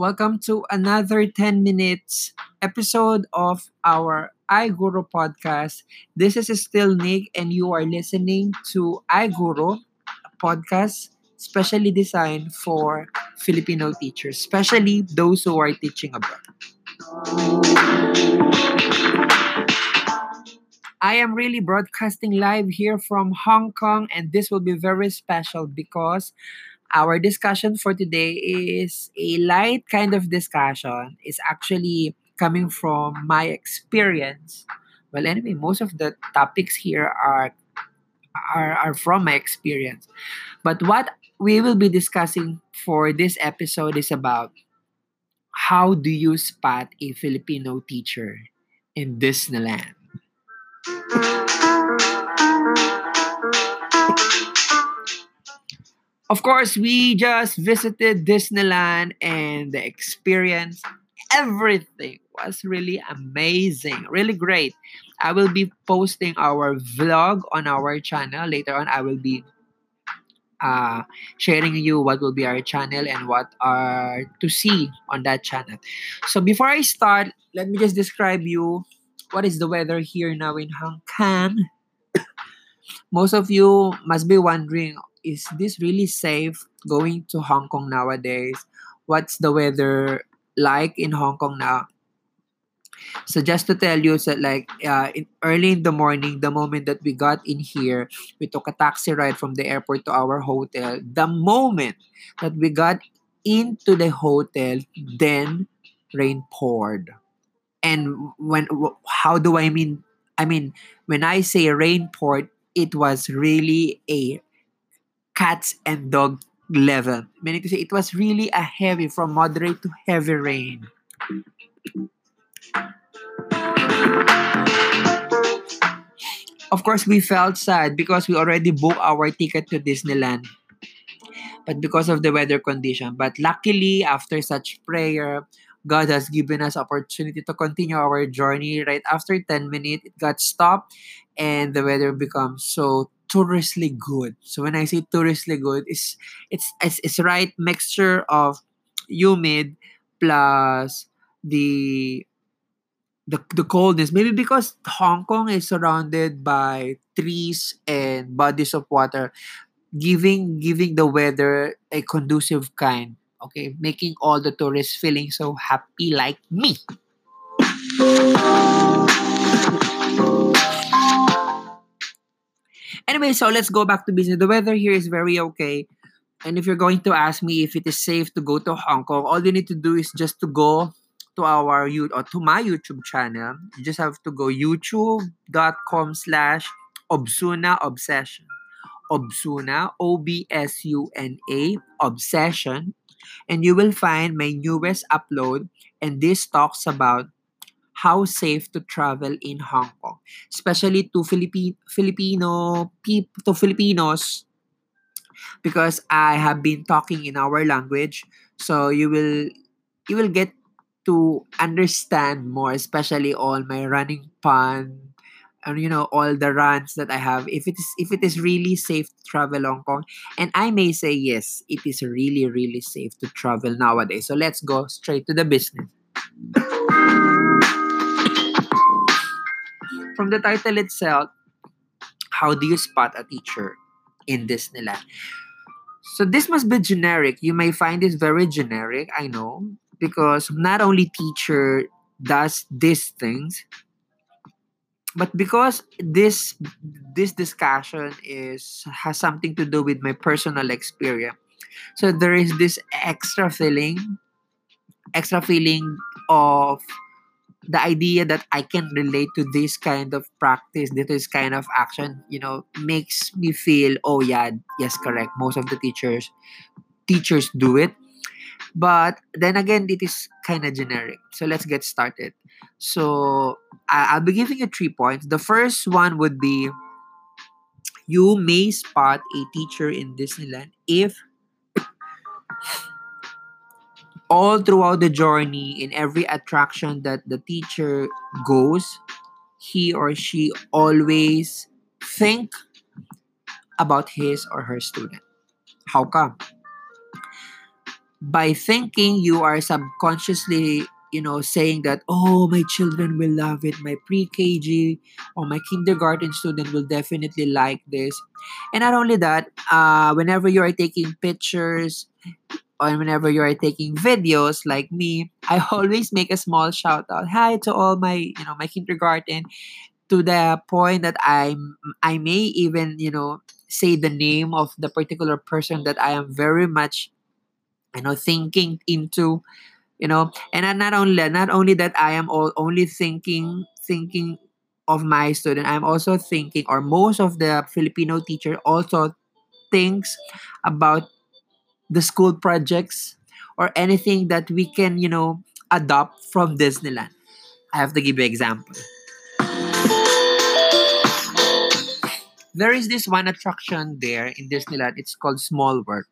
Welcome to another 10 minutes episode of our iGuru podcast. This is still Nick, and you are listening to iGuru, podcast specially designed for Filipino teachers, especially those who are teaching abroad. I am really broadcasting live here from Hong Kong, and this will be very special because our discussion for today is a light kind of discussion. It's actually coming from my experience. Well, anyway, most of the topics here are are, are from my experience. But what we will be discussing for this episode is about how do you spot a Filipino teacher in Disneyland? Of course, we just visited Disneyland and the experience, everything was really amazing, really great. I will be posting our vlog on our channel. Later on, I will be uh, sharing you what will be our channel and what are to see on that channel. So before I start, let me just describe you what is the weather here now in Hong Kong. Most of you must be wondering, is this really safe going to Hong Kong nowadays? What's the weather like in Hong Kong now? So just to tell you, so like uh, in, early in the morning, the moment that we got in here, we took a taxi ride from the airport to our hotel. The moment that we got into the hotel, then rain poured. And when how do I mean? I mean when I say rain poured, it was really a cats and dog level. Meaning to say it was really a heavy from moderate to heavy rain. Of course, we felt sad because we already booked our ticket to Disneyland. But because of the weather condition. But luckily, after such prayer, God has given us opportunity to continue our journey. Right after 10 minutes, it got stopped and the weather becomes so touristly good. So when I say touristly good, it's it's it's, it's right mixture of humid plus the the, the coldness. Maybe because hong kong is surrounded by trees and bodies of water giving giving the weather a conducive kind okay? Making all the tourists feeling so happy like me anyway so let's go back to business. The weather here is very okay. And if you're going to ask me if it is safe to go to hong kong all you need to do is just to go to our you or to my youtube channel. You just have to go youtube.com slash obsuna obsession. Obsuna o-b-s-u-n-a obsession. And you will find my newest upload. And this talks about how safe to travel in Hong Kong, especially to Filipino people to Filipinos because I have been talking in our language so you will you will get to understand more especially all my running pun and you know all the runs that I have. If it is if it is really safe to travel Hong Kong and I may say yes it is really really safe to travel nowadays. So let's go straight to the business from the title itself how do you spot a teacher in Disneyland so this must be generic. You may find this very generic I know because not only teacher does these things but because this this discussion is has something to do with my personal experience. So there is this extra feeling extra feeling of the idea that i can relate to this kind of practice this kind of action you know makes me feel oh yeah yes correct. Most of the teachers teachers do it. But then again it is kind of generic. So let's get started. So i'll be giving you three points. The first one would be you may spot a teacher in disneyland if all throughout the journey in every attraction that the teacher goes he or she always think about his or her student. How come? By thinking you are subconsciously you know saying that oh my children will love it. My pre-kg or my kindergarten student will definitely like this. And not only that uh, whenever you are taking pictures or whenever you are taking videos like me i always make a small shout out hi to all my you know my kindergarten to the point that i'm i may even you know say the name of the particular person that i am very much you know thinking into you know. And not only not only that i am all only thinking thinking of my student i'm also thinking or most of the filipino teacher also thinks about the school projects or anything that we can you know adopt from disneyland. I have to give you an example. There is this one attraction there in disneyland. It's called small world.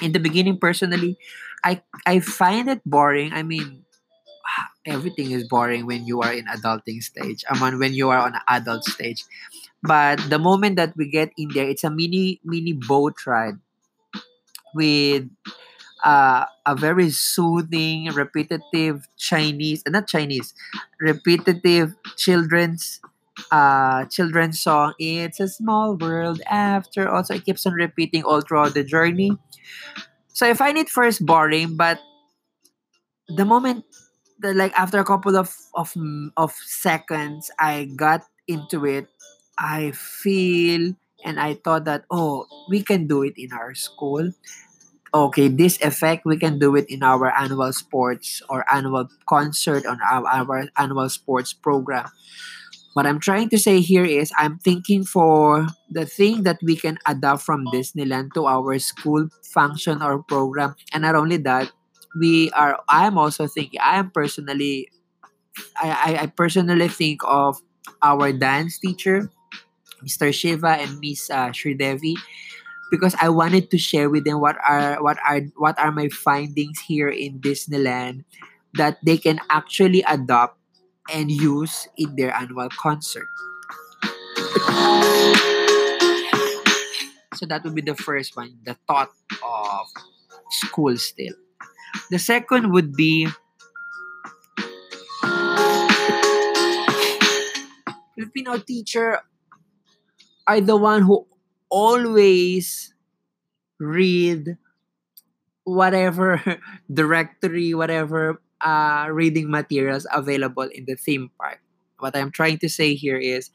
In the beginning personally i i find it boring. I mean everything is boring when you are in adulting stage. I mean when you are on adult stage. But the moment that we get in there it's a mini mini boat ride with uh, a very soothing repetitive chinese uh, not chinese repetitive children's uh children's song it's a small world after also it keeps on repeating all throughout the journey. So I find it first boring, but the moment that like after a couple of of of seconds I got into it, I feel and I thought that oh we can do it in our school. Okay, this effect we can do it in our annual sports or annual concert on our, our annual sports program. What I'm trying to say here is I'm thinking for the thing that we can adapt from Disneyland to our school function or program. And not only that, we are I'm also thinking I am personally I, I, I personally think of our dance teacher, Mr. Shiva and Miss uh, because I wanted to share with them what are what are what are my findings here in Disneyland that they can actually adopt and use in their annual concert. So that would be the first one, the thought of school still. The second would be Filipino teacher are the one who always read whatever directory, whatever uh, reading materials available in the theme park. What I'm trying to say here is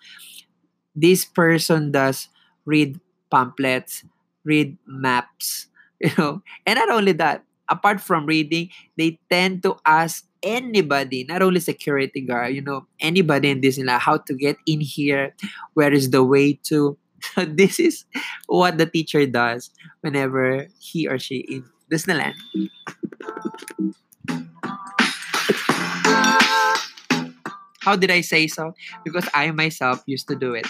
this person does read pamphlets, read maps, you know, and not only that, apart from reading, they tend to ask anybody, not only security guard, you know, anybody in Disneyland, how to get in here, where is the way to. this is what the teacher does whenever he or she in Disneyland. How did I say so? Because I myself used to do it.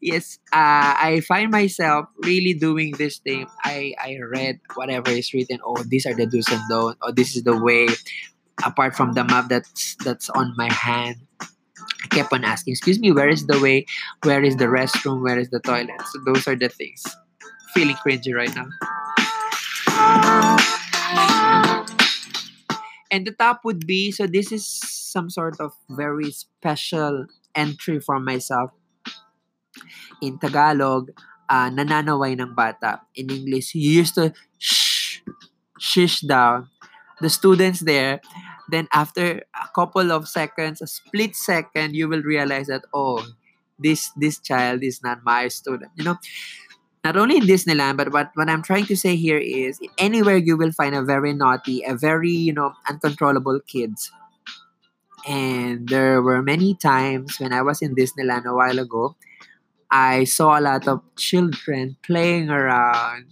Yes, uh, I find myself really doing this thing. I, I read whatever is written. Oh, these are the do's and don'ts. Oh, this is the way. Apart from the map that's that's on my hand, I kept on asking, "Excuse me, where is the way? Where is the restroom? Where is the toilet?" So those are the things. Feeling cringy right now. And the top would be so this is some sort of very special entry for myself. In Tagalog, uh, nananaway ng bata. In English, you used to shh, shish down. The students there, then after a couple of seconds, a split second, you will realize that, oh, this this child is not my student. You know, not only in Disneyland, but what, what I'm trying to say here is anywhere you will find a very naughty, a very, you know, uncontrollable kids. And there were many times when I was in Disneyland a while ago, I saw a lot of children playing around.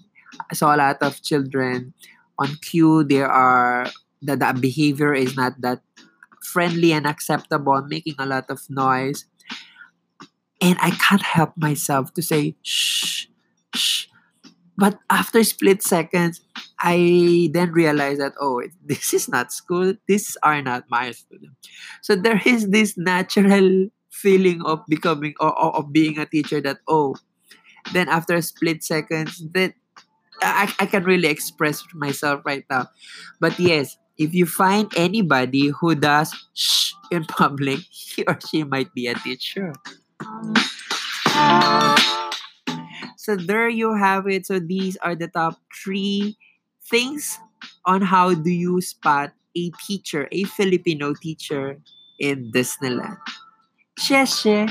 I saw a lot of children on queue. There are the, the behavior is not that friendly and acceptable, making a lot of noise. And I can't help myself to say, shh, but after split seconds, I then realized that, oh, this is not school. These are not my students. So there is this natural feeling of becoming or, or of being a teacher that, oh, then after a split seconds, that I, I can really express myself right now. But yes, if you find anybody who does shh in public, he or she might be a teacher. So there you have it. So these are the top three things on how do you spot a teacher, a Filipino teacher in Disneyland. 谢谢。